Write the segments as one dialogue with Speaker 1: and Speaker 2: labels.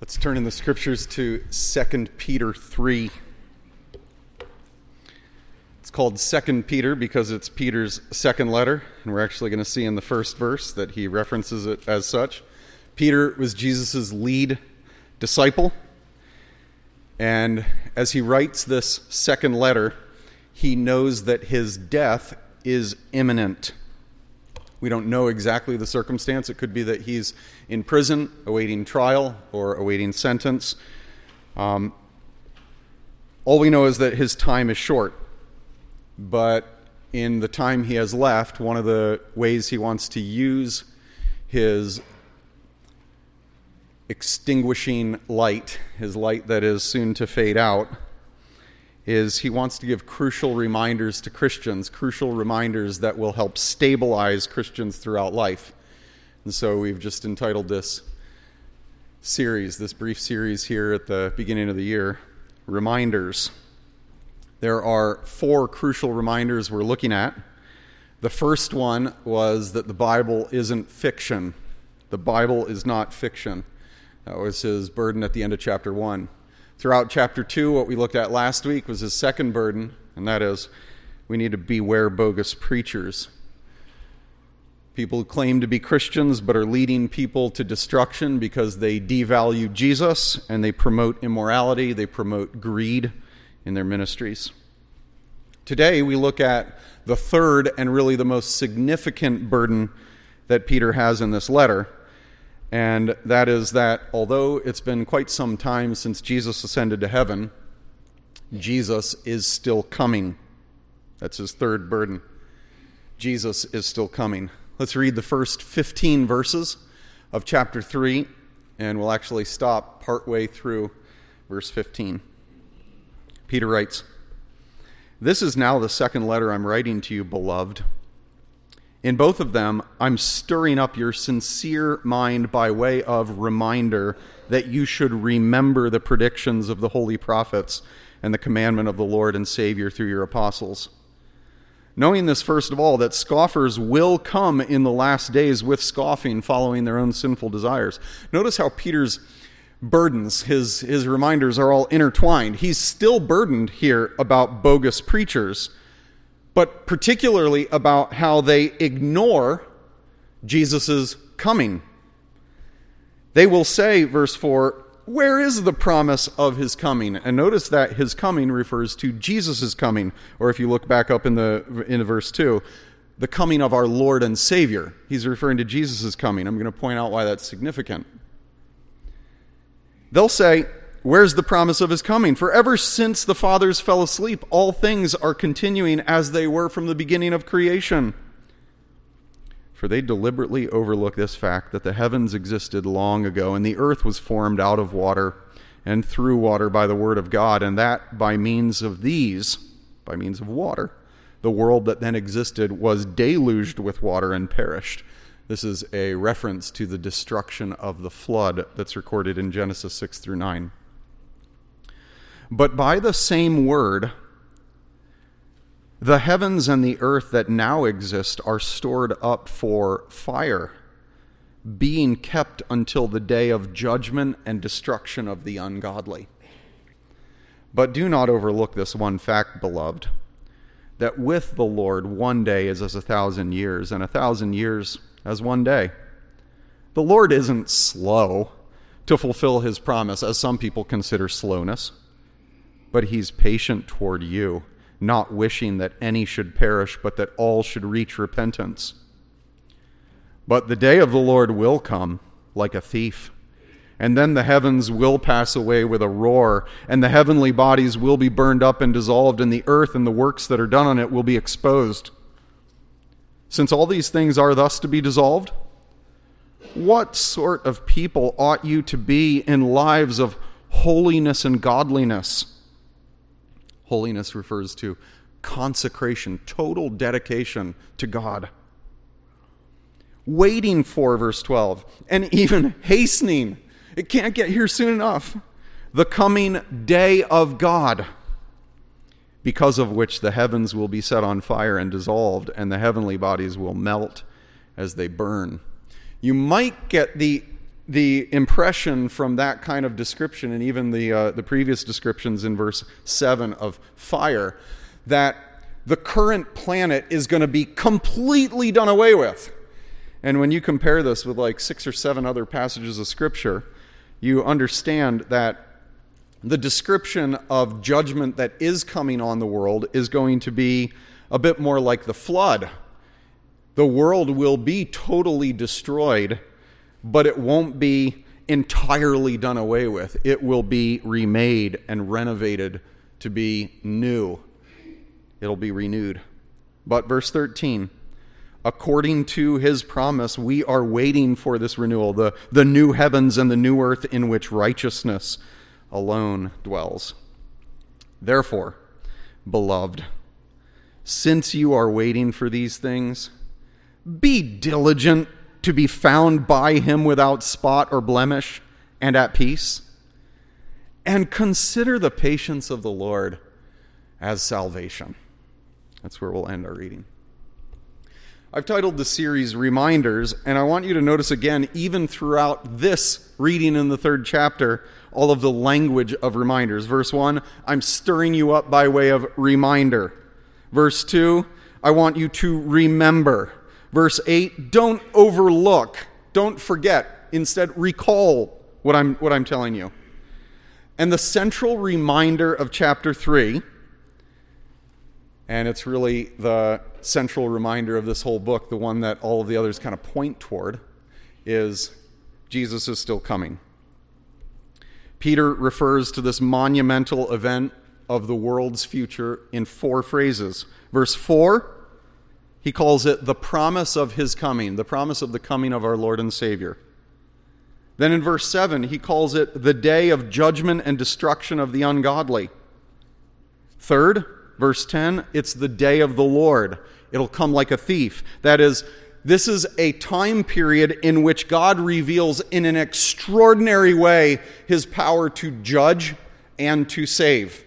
Speaker 1: Let's turn in the scriptures to 2 Peter 3. It's called 2 Peter because it's Peter's second letter, and we're actually going to see in the first verse that he references it as such. Peter was Jesus' lead disciple, and as he writes this second letter, he knows that his death is imminent. We don't know exactly the circumstance. It could be that he's in prison, awaiting trial, or awaiting sentence. Um, all we know is that his time is short. But in the time he has left, one of the ways he wants to use his extinguishing light, his light that is soon to fade out, is he wants to give crucial reminders to Christians, crucial reminders that will help stabilize Christians throughout life. And so we've just entitled this series, this brief series here at the beginning of the year, Reminders. There are four crucial reminders we're looking at. The first one was that the Bible isn't fiction. The Bible is not fiction. That was his burden at the end of chapter 1. Throughout chapter 2, what we looked at last week was his second burden, and that is we need to beware bogus preachers. People who claim to be Christians but are leading people to destruction because they devalue Jesus and they promote immorality, they promote greed in their ministries. Today, we look at the third and really the most significant burden that Peter has in this letter and that is that although it's been quite some time since Jesus ascended to heaven, Jesus is still coming. That's his third burden. Jesus is still coming. Let's read the first 15 verses of chapter 3, and we'll actually stop partway through verse 15. Peter writes, This is now the second letter I'm writing to you, beloved. In both of them, I'm stirring up your sincere mind by way of reminder that you should remember the predictions of the holy prophets and the commandment of the Lord and Savior through your apostles. Knowing this, first of all, that scoffers will come in the last days with scoffing, following their own sinful desires. Notice how Peter's burdens, his, his reminders, are all intertwined. He's still burdened here about bogus preachers but particularly about how they ignore Jesus' coming. They will say, verse 4, where is the promise of his coming? And notice that his coming refers to Jesus' coming, or if you look back up in the in verse 2, the coming of our Lord and Savior. He's referring to Jesus' coming. I'm going to point out why that's significant. They'll say, Where's the promise of his coming? For ever since the fathers fell asleep, all things are continuing as they were from the beginning of creation. For they deliberately overlook this fact that the heavens existed long ago, and the earth was formed out of water and through water by the word of God, and that by means of these, by means of water, the world that then existed was deluged with water and perished. This is a reference to the destruction of the flood that's recorded in Genesis 6 through 9. But by the same word, the heavens and the earth that now exist are stored up for fire, being kept until the day of judgment and destruction of the ungodly. But do not overlook this one fact, beloved, that with the Lord one day is as a thousand years, and a thousand years as one day. The Lord isn't slow to fulfill his promise, as some people consider slowness but he's patient toward you, not wishing that any should perish, but that all should reach repentance. But the day of the Lord will come like a thief. And then the heavens will pass away with a roar, and the heavenly bodies will be burned up and dissolved, and the earth and the works that are done on it will be exposed. Since all these things are thus to be dissolved, what sort of people ought you to be in lives of holiness and godliness? Holiness refers to consecration, total dedication to God. Waiting for, verse 12, and even hastening. It can't get here soon enough. The coming day of God, because of which the heavens will be set on fire and dissolved, and the heavenly bodies will melt as they burn. You might get the the impression from that kind of description, and even the, uh, the previous descriptions in verse 7 of fire, that the current planet is going to be completely done away with. And when you compare this with like six or seven other passages of Scripture, you understand that the description of judgment that is coming on the world is going to be a bit more like the flood. The world will be totally destroyed, but it won't be entirely done away with. It will be remade and renovated to be new. It'll be renewed. But verse 13 according to his promise, we are waiting for this renewal, the, the new heavens and the new earth in which righteousness alone dwells. Therefore, beloved, since you are waiting for these things, be diligent to be found by him without spot or blemish and at peace. And consider the patience of the Lord as salvation. That's where we'll end our reading. I've titled the series Reminders, and I want you to notice again, even throughout this reading in the third chapter, all of the language of reminders. Verse 1, I'm stirring you up by way of reminder. Verse 2, I want you to remember. Verse 8, don't overlook, don't forget. Instead, recall what I'm, what I'm telling you. And the central reminder of chapter 3 and it's really the central reminder of this whole book, the one that all of the others kind of point toward, is Jesus is still coming. Peter refers to this monumental event of the world's future in four phrases. Verse 4, he calls it the promise of his coming, the promise of the coming of our Lord and Savior. Then in verse 7, he calls it the day of judgment and destruction of the ungodly. Third, Verse 10 it's the day of the Lord. It'll come like a thief. That is, this is a time period in which God reveals in an extraordinary way his power to judge and to save.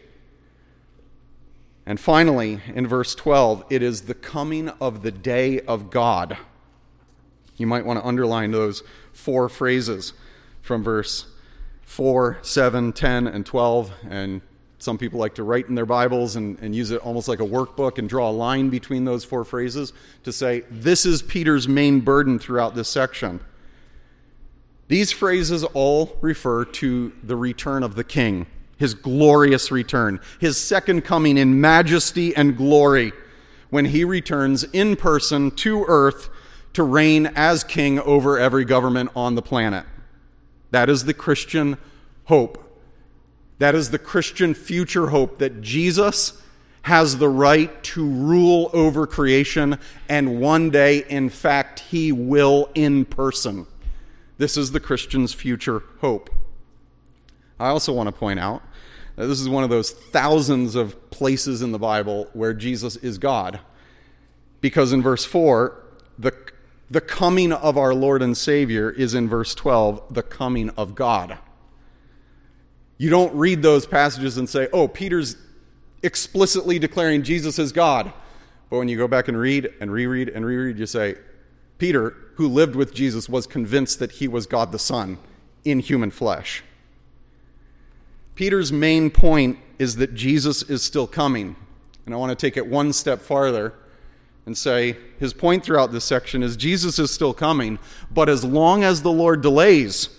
Speaker 1: And finally, in verse 12, it is the coming of the day of God. You might want to underline those four phrases from verse 4, 7, 10, and 12, and some people like to write in their Bibles and, and use it almost like a workbook and draw a line between those four phrases to say, this is Peter's main burden throughout this section. These phrases all refer to the return of the king, his glorious return, his second coming in majesty and glory, when he returns in person to earth to reign as king over every government on the planet. That is the Christian hope that is the Christian future hope that Jesus has the right to rule over creation, and one day, in fact, he will in person. This is the Christian's future hope. I also want to point out that this is one of those thousands of places in the Bible where Jesus is God. Because in verse 4, the, the coming of our Lord and Savior is in verse 12, the coming of God. You don't read those passages and say, oh, Peter's explicitly declaring Jesus is God. But when you go back and read and reread and reread, you say, Peter, who lived with Jesus, was convinced that he was God the Son in human flesh. Peter's main point is that Jesus is still coming. And I want to take it one step farther and say his point throughout this section is Jesus is still coming, but as long as the Lord delays,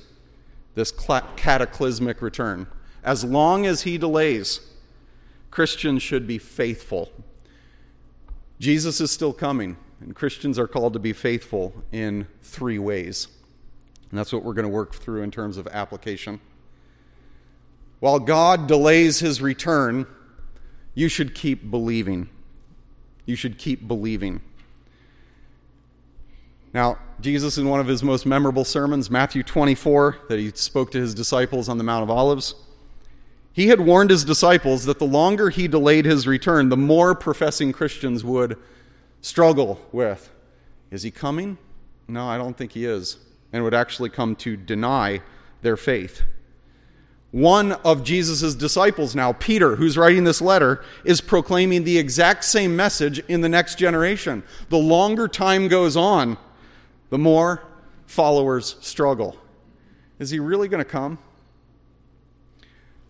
Speaker 1: this cataclysmic return. As long as he delays, Christians should be faithful. Jesus is still coming, and Christians are called to be faithful in three ways. And that's what we're going to work through in terms of application. While God delays his return, you should keep believing. You should keep believing. Now, Jesus, in one of his most memorable sermons, Matthew 24, that he spoke to his disciples on the Mount of Olives, he had warned his disciples that the longer he delayed his return, the more professing Christians would struggle with is he coming? No, I don't think he is, and would actually come to deny their faith. One of Jesus' disciples now, Peter, who's writing this letter, is proclaiming the exact same message in the next generation. The longer time goes on, the more followers struggle. Is he really going to come?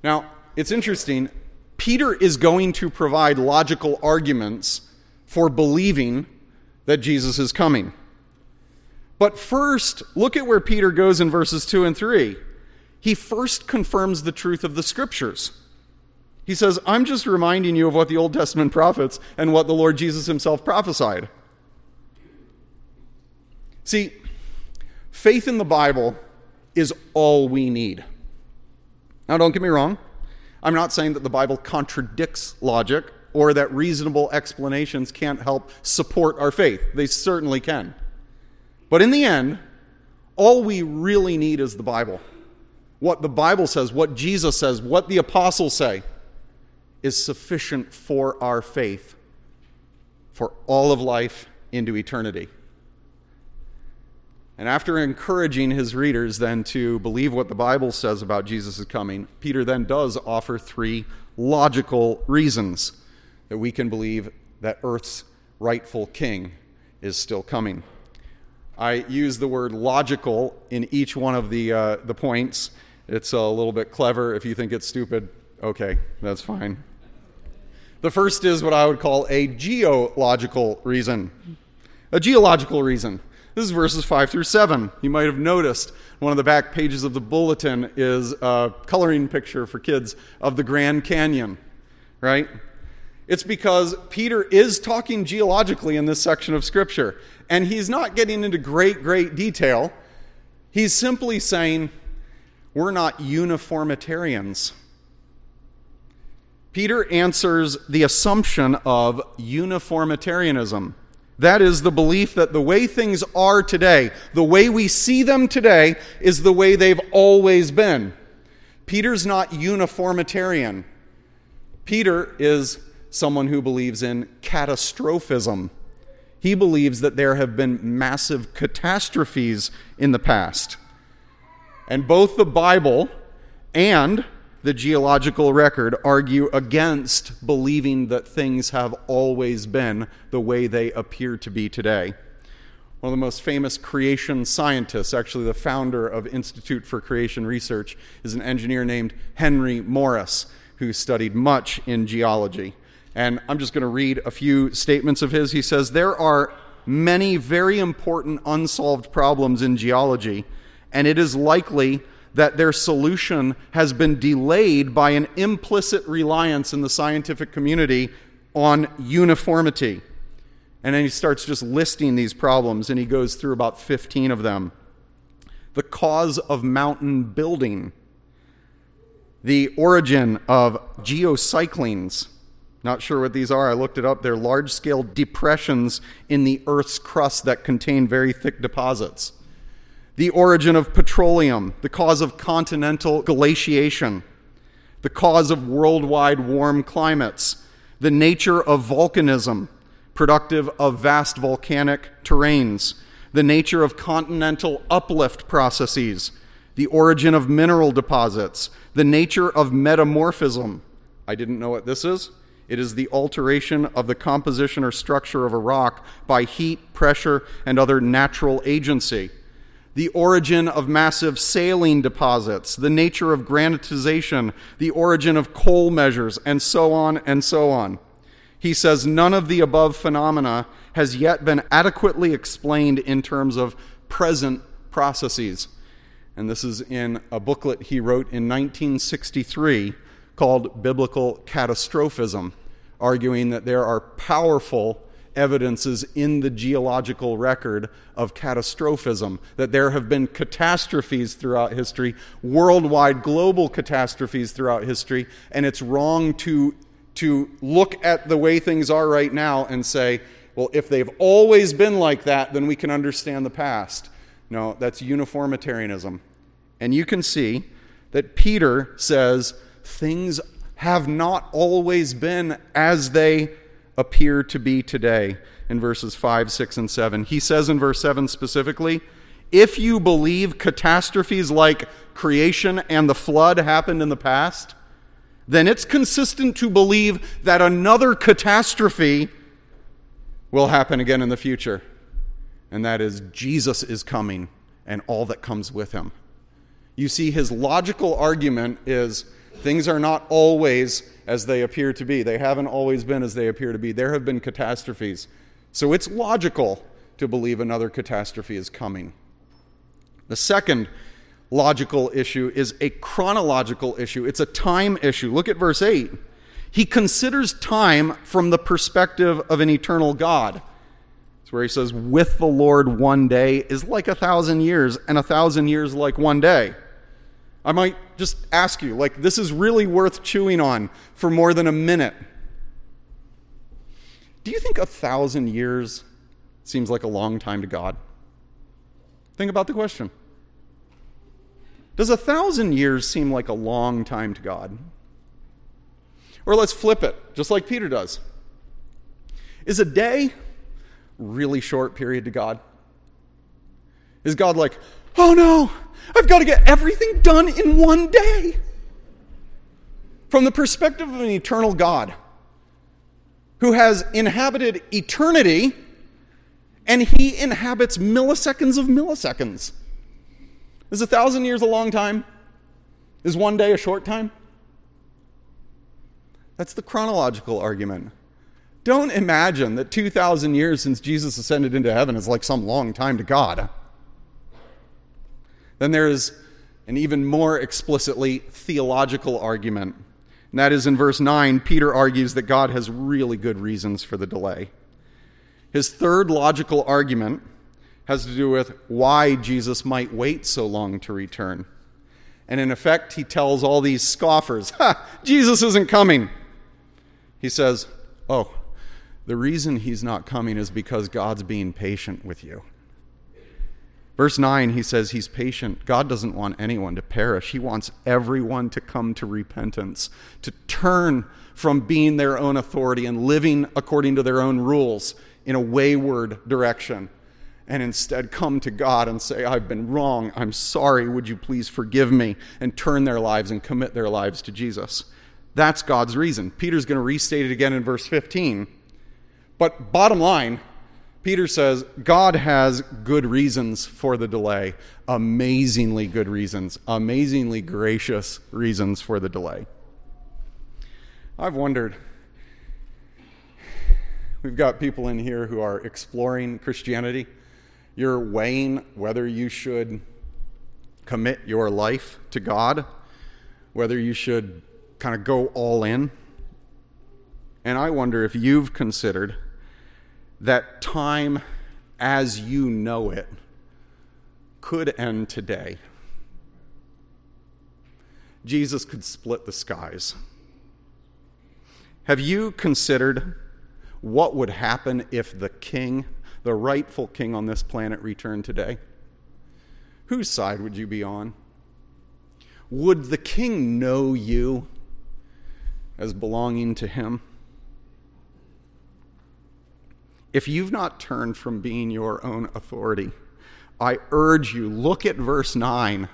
Speaker 1: Now, it's interesting. Peter is going to provide logical arguments for believing that Jesus is coming. But first, look at where Peter goes in verses 2 and 3. He first confirms the truth of the scriptures. He says, I'm just reminding you of what the Old Testament prophets and what the Lord Jesus himself prophesied. See, faith in the Bible is all we need. Now, don't get me wrong. I'm not saying that the Bible contradicts logic or that reasonable explanations can't help support our faith. They certainly can. But in the end, all we really need is the Bible. What the Bible says, what Jesus says, what the apostles say is sufficient for our faith for all of life into eternity. And after encouraging his readers then to believe what the Bible says about Jesus' coming, Peter then does offer three logical reasons that we can believe that Earth's rightful king is still coming. I use the word logical in each one of the, uh, the points. It's a little bit clever. If you think it's stupid, okay, that's fine. The first is what I would call a geological reason. A geological reason. This is verses 5 through 7. You might have noticed one of the back pages of the bulletin is a coloring picture for kids of the Grand Canyon, right? It's because Peter is talking geologically in this section of Scripture, and he's not getting into great, great detail. He's simply saying, We're not uniformitarians. Peter answers the assumption of uniformitarianism. That is the belief that the way things are today, the way we see them today, is the way they've always been. Peter's not uniformitarian. Peter is someone who believes in catastrophism. He believes that there have been massive catastrophes in the past. And both the Bible and the geological record argue against believing that things have always been the way they appear to be today. One of the most famous creation scientists, actually the founder of Institute for Creation Research, is an engineer named Henry Morris, who studied much in geology. And I'm just going to read a few statements of his. He says, There are many very important unsolved problems in geology, and it is likely that their solution has been delayed by an implicit reliance in the scientific community on uniformity. And then he starts just listing these problems, and he goes through about 15 of them. The cause of mountain building, the origin of geosynclines. Not sure what these are. I looked it up. They're large scale depressions in the Earth's crust that contain very thick deposits the origin of petroleum, the cause of continental glaciation, the cause of worldwide warm climates, the nature of volcanism, productive of vast volcanic terrains, the nature of continental uplift processes, the origin of mineral deposits, the nature of metamorphism. I didn't know what this is. It is the alteration of the composition or structure of a rock by heat, pressure, and other natural agency the origin of massive saline deposits, the nature of granitization, the origin of coal measures, and so on and so on. He says none of the above phenomena has yet been adequately explained in terms of present processes. And this is in a booklet he wrote in 1963 called Biblical Catastrophism, arguing that there are powerful evidences in the geological record of catastrophism, that there have been catastrophes throughout history, worldwide global catastrophes throughout history, and it's wrong to, to look at the way things are right now and say, well, if they've always been like that, then we can understand the past. No, that's uniformitarianism. And you can see that Peter says things have not always been as they appear to be today in verses 5, 6, and 7. He says in verse 7 specifically, if you believe catastrophes like creation and the flood happened in the past, then it's consistent to believe that another catastrophe will happen again in the future. And that is Jesus is coming and all that comes with him. You see, his logical argument is things are not always as they appear to be. They haven't always been as they appear to be. There have been catastrophes. So it's logical to believe another catastrophe is coming. The second logical issue is a chronological issue, it's a time issue. Look at verse 8. He considers time from the perspective of an eternal God. It's where he says, With the Lord, one day is like a thousand years, and a thousand years like one day. I might just ask you, like, this is really worth chewing on for more than a minute. Do you think a thousand years seems like a long time to God? Think about the question. Does a thousand years seem like a long time to God? Or let's flip it, just like Peter does. Is a day really short period to God? Is God like, oh no, I've got to get everything done in one day? From the perspective of an eternal God who has inhabited eternity and he inhabits milliseconds of milliseconds. Is a thousand years a long time? Is one day a short time? That's the chronological argument. Don't imagine that 2,000 years since Jesus ascended into heaven is like some long time to God. Then there is an even more explicitly theological argument. And that is in verse 9, Peter argues that God has really good reasons for the delay. His third logical argument has to do with why Jesus might wait so long to return. And in effect, he tells all these scoffers, Ha, Jesus isn't coming. He says, Oh, the reason he's not coming is because God's being patient with you. Verse 9, he says he's patient. God doesn't want anyone to perish. He wants everyone to come to repentance, to turn from being their own authority and living according to their own rules in a wayward direction and instead come to God and say, I've been wrong. I'm sorry. Would you please forgive me? And turn their lives and commit their lives to Jesus. That's God's reason. Peter's going to restate it again in verse 15. But bottom line, Peter says God has good reasons for the delay, amazingly good reasons, amazingly gracious reasons for the delay. I've wondered We've got people in here who are exploring Christianity. You're weighing whether you should commit your life to God, whether you should kind of go all in. And I wonder if you've considered that time as you know it could end today. Jesus could split the skies. Have you considered what would happen if the king, the rightful king on this planet, returned today? Whose side would you be on? Would the king know you as belonging to him? If you've not turned from being your own authority, I urge you, look at verse 9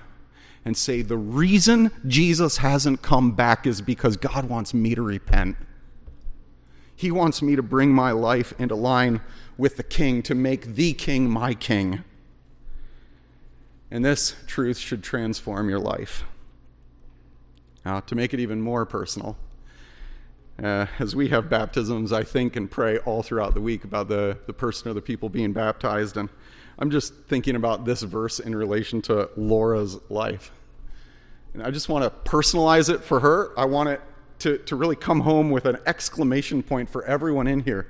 Speaker 1: and say, The reason Jesus hasn't come back is because God wants me to repent. He wants me to bring my life into line with the king, to make the king my king. And this truth should transform your life. Now, to make it even more personal, uh, as we have baptisms, I think and pray all throughout the week about the, the person or the people being baptized. And I'm just thinking about this verse in relation to Laura's life. And I just want to personalize it for her. I want it to, to really come home with an exclamation point for everyone in here.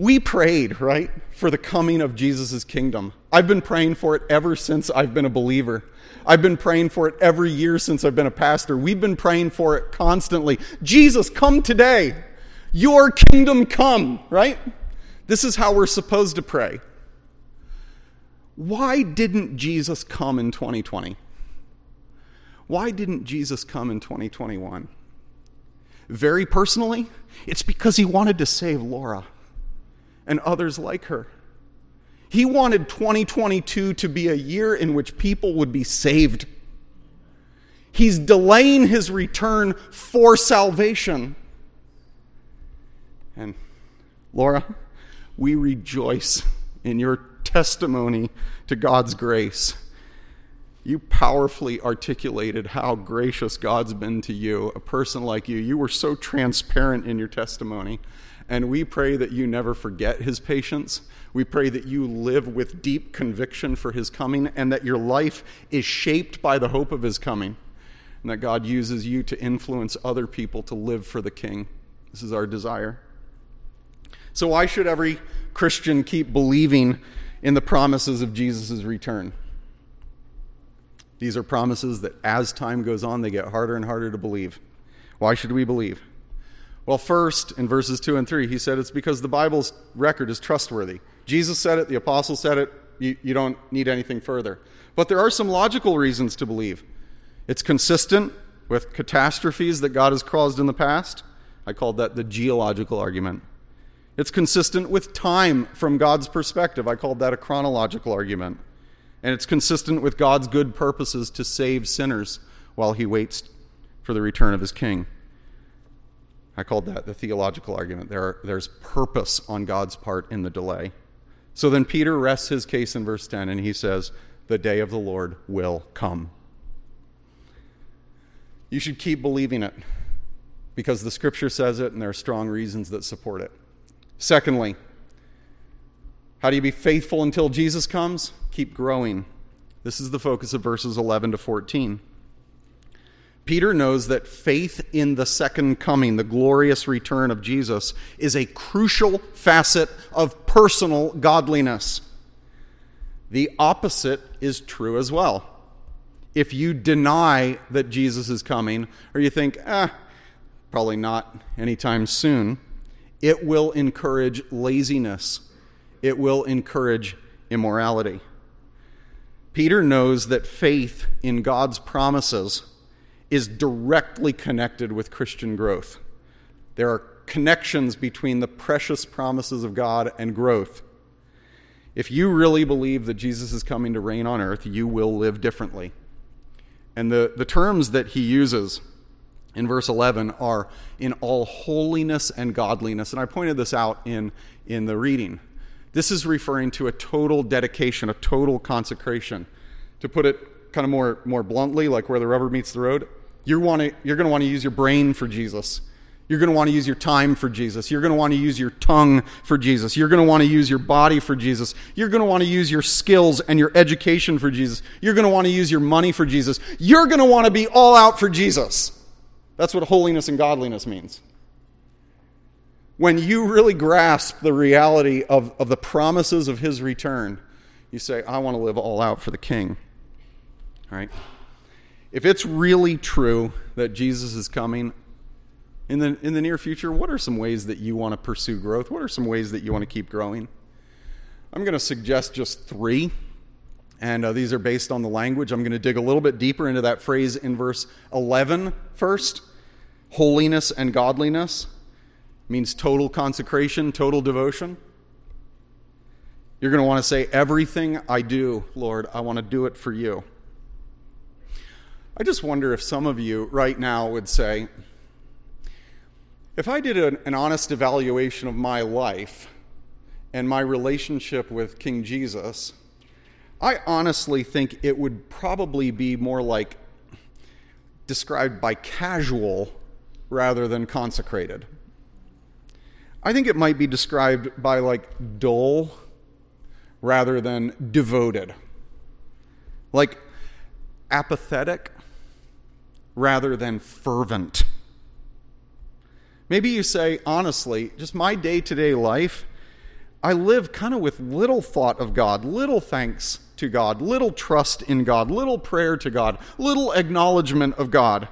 Speaker 1: We prayed, right, for the coming of Jesus' kingdom. I've been praying for it ever since I've been a believer. I've been praying for it every year since I've been a pastor. We've been praying for it constantly. Jesus, come today. Your kingdom come, right? This is how we're supposed to pray. Why didn't Jesus come in 2020? Why didn't Jesus come in 2021? Very personally, it's because he wanted to save Laura and others like her. He wanted 2022 to be a year in which people would be saved. He's delaying his return for salvation. And Laura, we rejoice in your testimony to God's grace. you powerfully articulated how gracious God's been to you, a person like you. You were so transparent in your testimony. And we pray that you never forget his patience. We pray that you live with deep conviction for his coming and that your life is shaped by the hope of his coming. And that God uses you to influence other people to live for the king. This is our desire. So, why should every Christian keep believing in the promises of Jesus' return? These are promises that as time goes on, they get harder and harder to believe. Why should we believe? Well, first, in verses 2 and 3, he said it's because the Bible's record is trustworthy. Jesus said it, the apostles said it, you, you don't need anything further. But there are some logical reasons to believe. It's consistent with catastrophes that God has caused in the past. I called that the geological argument. It's consistent with time from God's perspective. I called that a chronological argument. And it's consistent with God's good purposes to save sinners while he waits for the return of his king. I called that the theological argument. There, there's purpose on God's part in the delay. So then Peter rests his case in verse 10 and he says, The day of the Lord will come. You should keep believing it because the scripture says it and there are strong reasons that support it. Secondly, how do you be faithful until Jesus comes? Keep growing. This is the focus of verses 11 to 14. Peter knows that faith in the second coming, the glorious return of Jesus, is a crucial facet of personal godliness. The opposite is true as well. If you deny that Jesus is coming, or you think, ah, probably not anytime soon, it will encourage laziness it will encourage immorality. Peter knows that faith in God's promises is directly connected with Christian growth. There are connections between the precious promises of God and growth. If you really believe that Jesus is coming to reign on earth, you will live differently. And the, the terms that he uses in verse 11 are in all holiness and godliness. And I pointed this out in, in the reading. This is referring to a total dedication, a total consecration. To put it kind of more, more bluntly, like where the rubber meets the road, you want to, you're going to want to use your brain for Jesus. You're going to want to use your time for Jesus. You're going to want to use your tongue for Jesus. You're going to want to use your body for Jesus. You're going to want to use your skills and your education for Jesus. You're going to want to use your money for Jesus. You're going to want to be all out for Jesus. That's what holiness and godliness means when you really grasp the reality of, of the promises of his return, you say, I want to live all out for the king. All right? If it's really true that Jesus is coming in the, in the near future, what are some ways that you want to pursue growth? What are some ways that you want to keep growing? I'm going to suggest just three, and uh, these are based on the language. I'm going to dig a little bit deeper into that phrase in verse 11 first holiness and godliness means total consecration, total devotion. You're going to want to say, Everything I do, Lord, I want to do it for you. I just wonder if some of you right now would say, if I did an, an honest evaluation of my life and my relationship with King Jesus, I honestly think it would probably be more like described by casual rather than consecrated. I think it might be described by like dull rather than devoted. Like apathetic rather than fervent. Maybe you say, honestly, just my day to day life, I live kind of with little thought of God, little thanks to God, little trust in God, little prayer to God, little acknowledgement of God.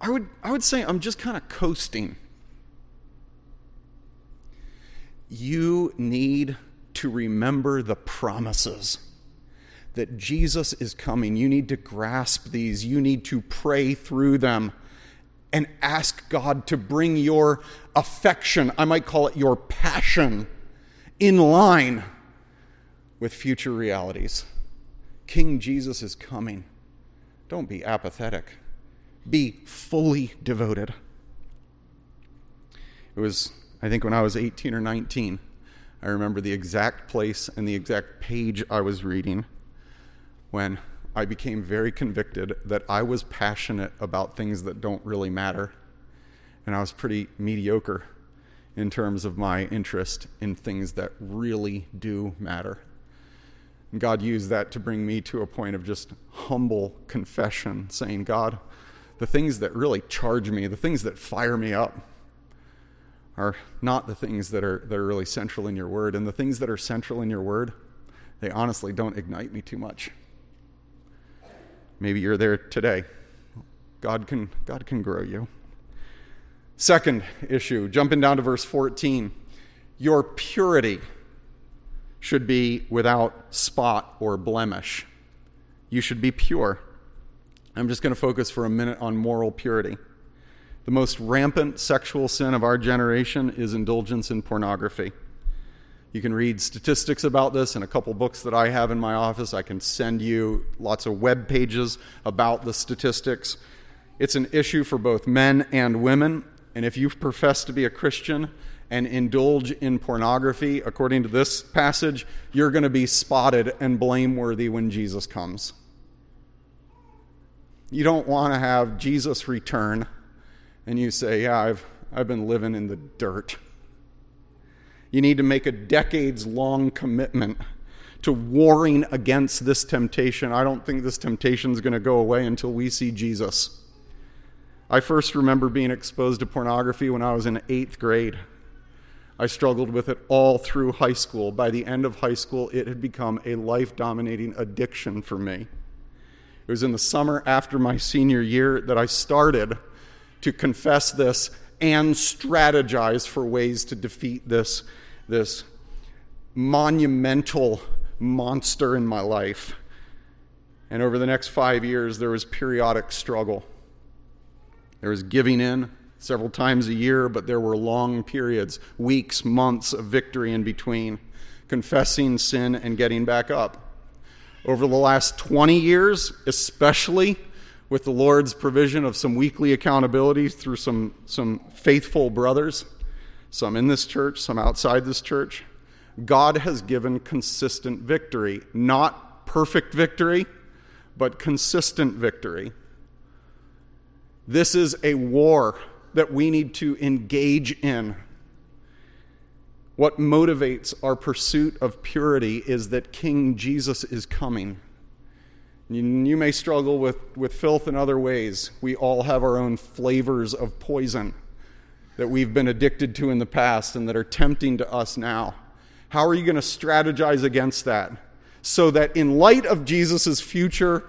Speaker 1: I would, I would say I'm just kind of coasting you need to remember the promises that Jesus is coming. You need to grasp these. You need to pray through them and ask God to bring your affection, I might call it your passion, in line with future realities. King Jesus is coming. Don't be apathetic, be fully devoted. It was I think when I was 18 or 19, I remember the exact place and the exact page I was reading when I became very convicted that I was passionate about things that don't really matter. And I was pretty mediocre in terms of my interest in things that really do matter. And God used that to bring me to a point of just humble confession, saying, God, the things that really charge me, the things that fire me up, are not the things that are, that are really central in your word. And the things that are central in your word, they honestly don't ignite me too much. Maybe you're there today. God can, God can grow you. Second issue, jumping down to verse 14. Your purity should be without spot or blemish. You should be pure. I'm just going to focus for a minute on moral purity. The most rampant sexual sin of our generation is indulgence in pornography. You can read statistics about this in a couple books that I have in my office. I can send you lots of web pages about the statistics. It's an issue for both men and women. And if you profess to be a Christian and indulge in pornography, according to this passage, you're going to be spotted and blameworthy when Jesus comes. You don't want to have Jesus return and you say, Yeah, I've, I've been living in the dirt. You need to make a decades long commitment to warring against this temptation. I don't think this temptation is going to go away until we see Jesus. I first remember being exposed to pornography when I was in eighth grade. I struggled with it all through high school. By the end of high school, it had become a life dominating addiction for me. It was in the summer after my senior year that I started to confess this and strategize for ways to defeat this, this monumental monster in my life. And over the next five years, there was periodic struggle. There was giving in several times a year, but there were long periods, weeks, months of victory in between, confessing sin and getting back up. Over the last 20 years, especially, with the Lord's provision of some weekly accountability through some, some faithful brothers, some in this church, some outside this church. God has given consistent victory, not perfect victory, but consistent victory. This is a war that we need to engage in. What motivates our pursuit of purity is that King Jesus is coming. You, may struggle with, with filth in other ways. We all have our own flavors of poison that we've been addicted to in the past and that are tempting to us now. How are you going to strategize against that so that in light of Jesus' future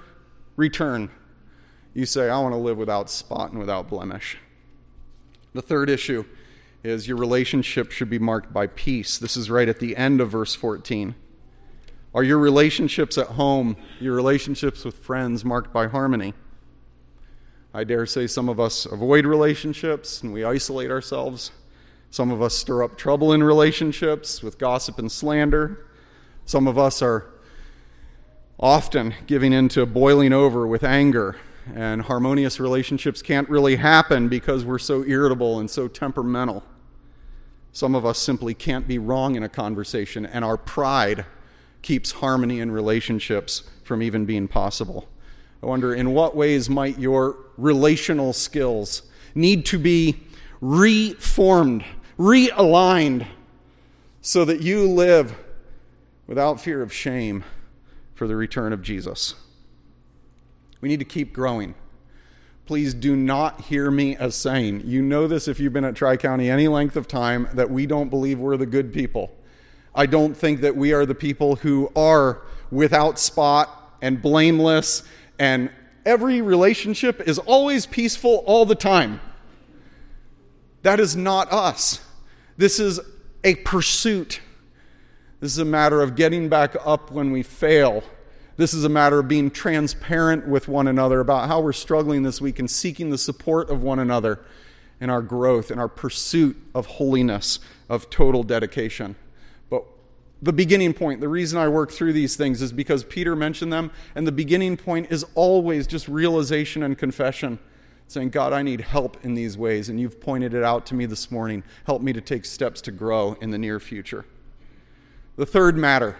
Speaker 1: return, you say, I want to live without spot and without blemish? The third issue is your relationship should be marked by peace. This is right at the end of verse 14. Are your relationships at home, your relationships with friends marked by harmony? I dare say some of us avoid relationships and we isolate ourselves. Some of us stir up trouble in relationships with gossip and slander. Some of us are often giving in to boiling over with anger, and harmonious relationships can't really happen because we're so irritable and so temperamental. Some of us simply can't be wrong in a conversation, and our pride keeps harmony in relationships from even being possible. I wonder in what ways might your relational skills need to be reformed, realigned, so that you live without fear of shame for the return of Jesus. We need to keep growing. Please do not hear me as saying, you know this if you've been at Tri County any length of time, that we don't believe we're the good people. I don't think that we are the people who are without spot and blameless, and every relationship is always peaceful all the time. That is not us. This is a pursuit. This is a matter of getting back up when we fail. This is a matter of being transparent with one another about how we're struggling this week and seeking the support of one another in our growth, in our pursuit of holiness, of total dedication the beginning point. The reason I work through these things is because Peter mentioned them, and the beginning point is always just realization and confession. Saying, God, I need help in these ways, and you've pointed it out to me this morning. Help me to take steps to grow in the near future. The third matter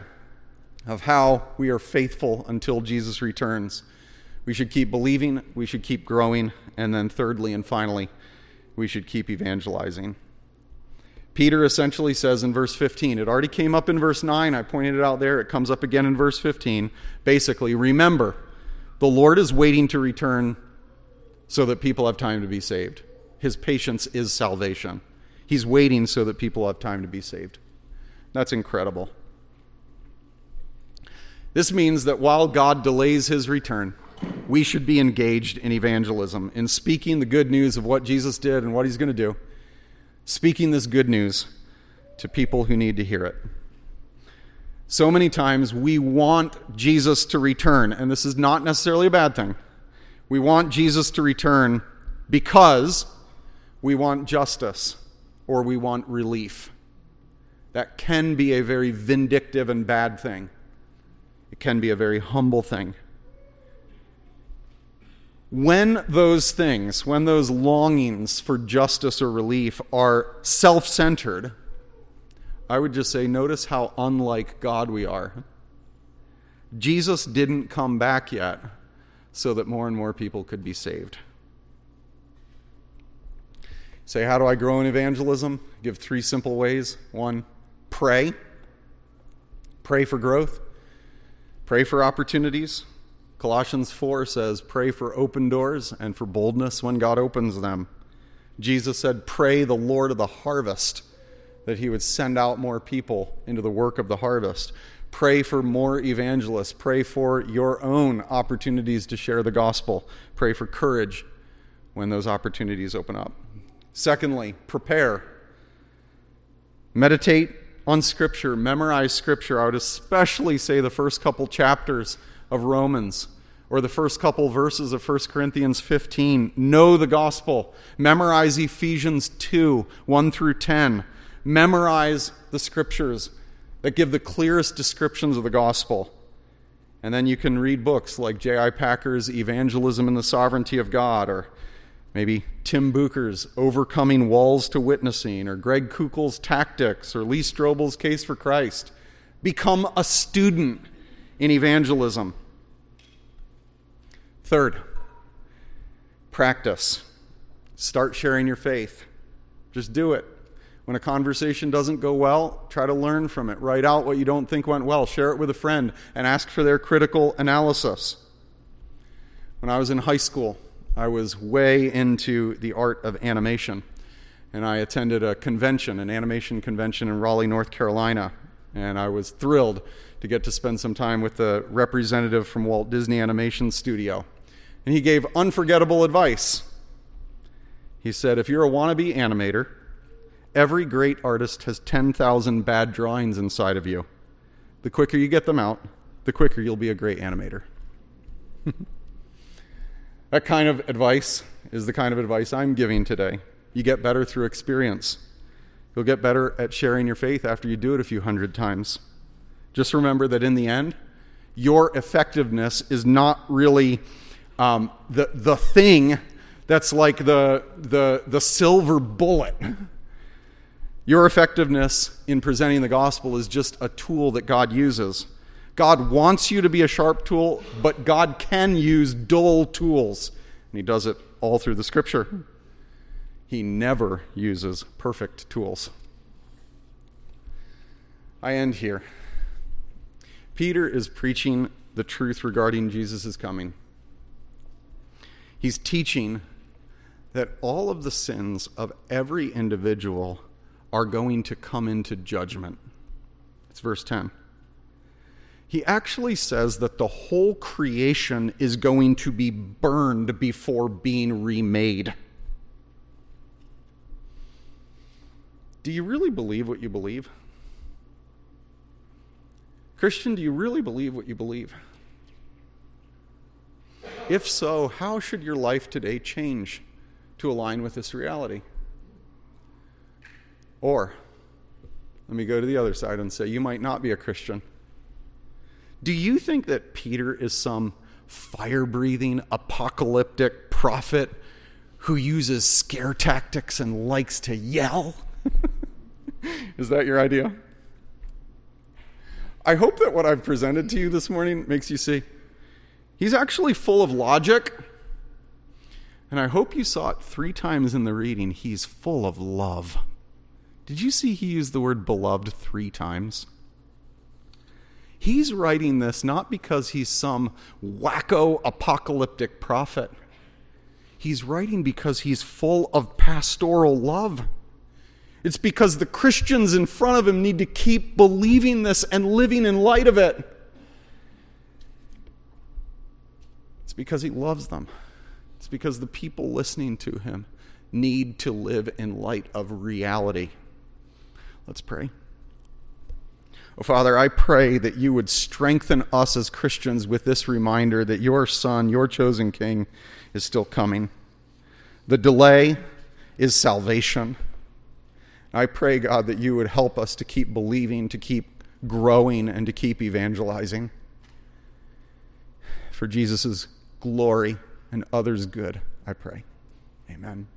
Speaker 1: of how we are faithful until Jesus returns. We should keep believing, we should keep growing, and then thirdly and finally, we should keep evangelizing. Peter essentially says in verse 15, it already came up in verse 9, I pointed it out there, it comes up again in verse 15. Basically, remember, the Lord is waiting to return so that people have time to be saved. His patience is salvation. He's waiting so that people have time to be saved. That's incredible. This means that while God delays his return, we should be engaged in evangelism, in speaking the good news of what Jesus did and what he's going to do, speaking this good news to people who need to hear it. So many times we want Jesus to return, and this is not necessarily a bad thing. We want Jesus to return because we want justice or we want relief. That can be a very vindictive and bad thing. It can be a very humble thing. When those things, when those longings for justice or relief are self centered, I would just say, notice how unlike God we are. Jesus didn't come back yet so that more and more people could be saved. Say, how do I grow in evangelism? Give three simple ways. One, pray. Pray for growth. Pray for opportunities. Colossians 4 says, Pray for open doors and for boldness when God opens them. Jesus said, Pray the Lord of the harvest that he would send out more people into the work of the harvest. Pray for more evangelists. Pray for your own opportunities to share the gospel. Pray for courage when those opportunities open up. Secondly, prepare. Meditate on Scripture, memorize Scripture. I would especially say the first couple chapters of Romans or the first couple verses of 1 Corinthians 15. Know the gospel. Memorize Ephesians 2 1 through 10. Memorize the Scriptures that give the clearest descriptions of the gospel. And then you can read books like J.I. Packer's Evangelism and the Sovereignty of God or Maybe Tim Beougher's Overcoming Walls to Witnessing, or Greg Koukl's Tactics, or Lee Strobel's Case for Christ. Become a student in evangelism. Third, practice. Start sharing your faith. Just do it. When a conversation doesn't go well, try to learn from it. Write out what you don't think went well. Share it with a friend and ask for their critical analysis. When I was in high school, I was way into the art of animation. And I attended a convention, an animation convention in Raleigh, North Carolina. And I was thrilled to get to spend some time with the representative from Walt Disney Animation Studio. And he gave unforgettable advice. He said, If you're a wannabe animator, every great artist has 10,000 bad drawings inside of you. The quicker you get them out, the quicker you'll be a great animator. That kind of advice is the kind of advice I'm giving today. You get better through experience. You'll get better at sharing your faith after you do it a few hundred times. Just remember that in the end, your effectiveness is not really um, the, the thing that's like the, the, the silver bullet. Your effectiveness in presenting the gospel is just a tool that God uses. God wants you to be a sharp tool, but God can use dull tools. And He does it all through the scripture. He never uses perfect tools. I end here. Peter is preaching the truth regarding Jesus' coming. He's teaching that all of the sins of every individual are going to come into judgment. It's verse 10 he actually says that the whole creation is going to be burned before being remade. Do you really believe what you believe? Christian, do you really believe what you believe? If so, how should your life today change to align with this reality? Or, let me go to the other side and say, you might not be a Christian. Do you think that Peter is some fire breathing apocalyptic prophet who uses scare tactics and likes to yell? is that your idea? I hope that what I've presented to you this morning makes you see he's actually full of logic. And I hope you saw it three times in the reading. He's full of love. Did you see he used the word beloved three times? He's writing this not because he's some wacko apocalyptic prophet. He's writing because he's full of pastoral love. It's because the Christians in front of him need to keep believing this and living in light of it. It's because he loves them. It's because the people listening to him need to live in light of reality. Let's pray. Oh, Father, I pray that you would strengthen us as Christians with this reminder that your Son, your chosen King, is still coming. The delay is salvation. I pray, God, that you would help us to keep believing, to keep growing, and to keep evangelizing for Jesus' glory and others' good, I pray. Amen.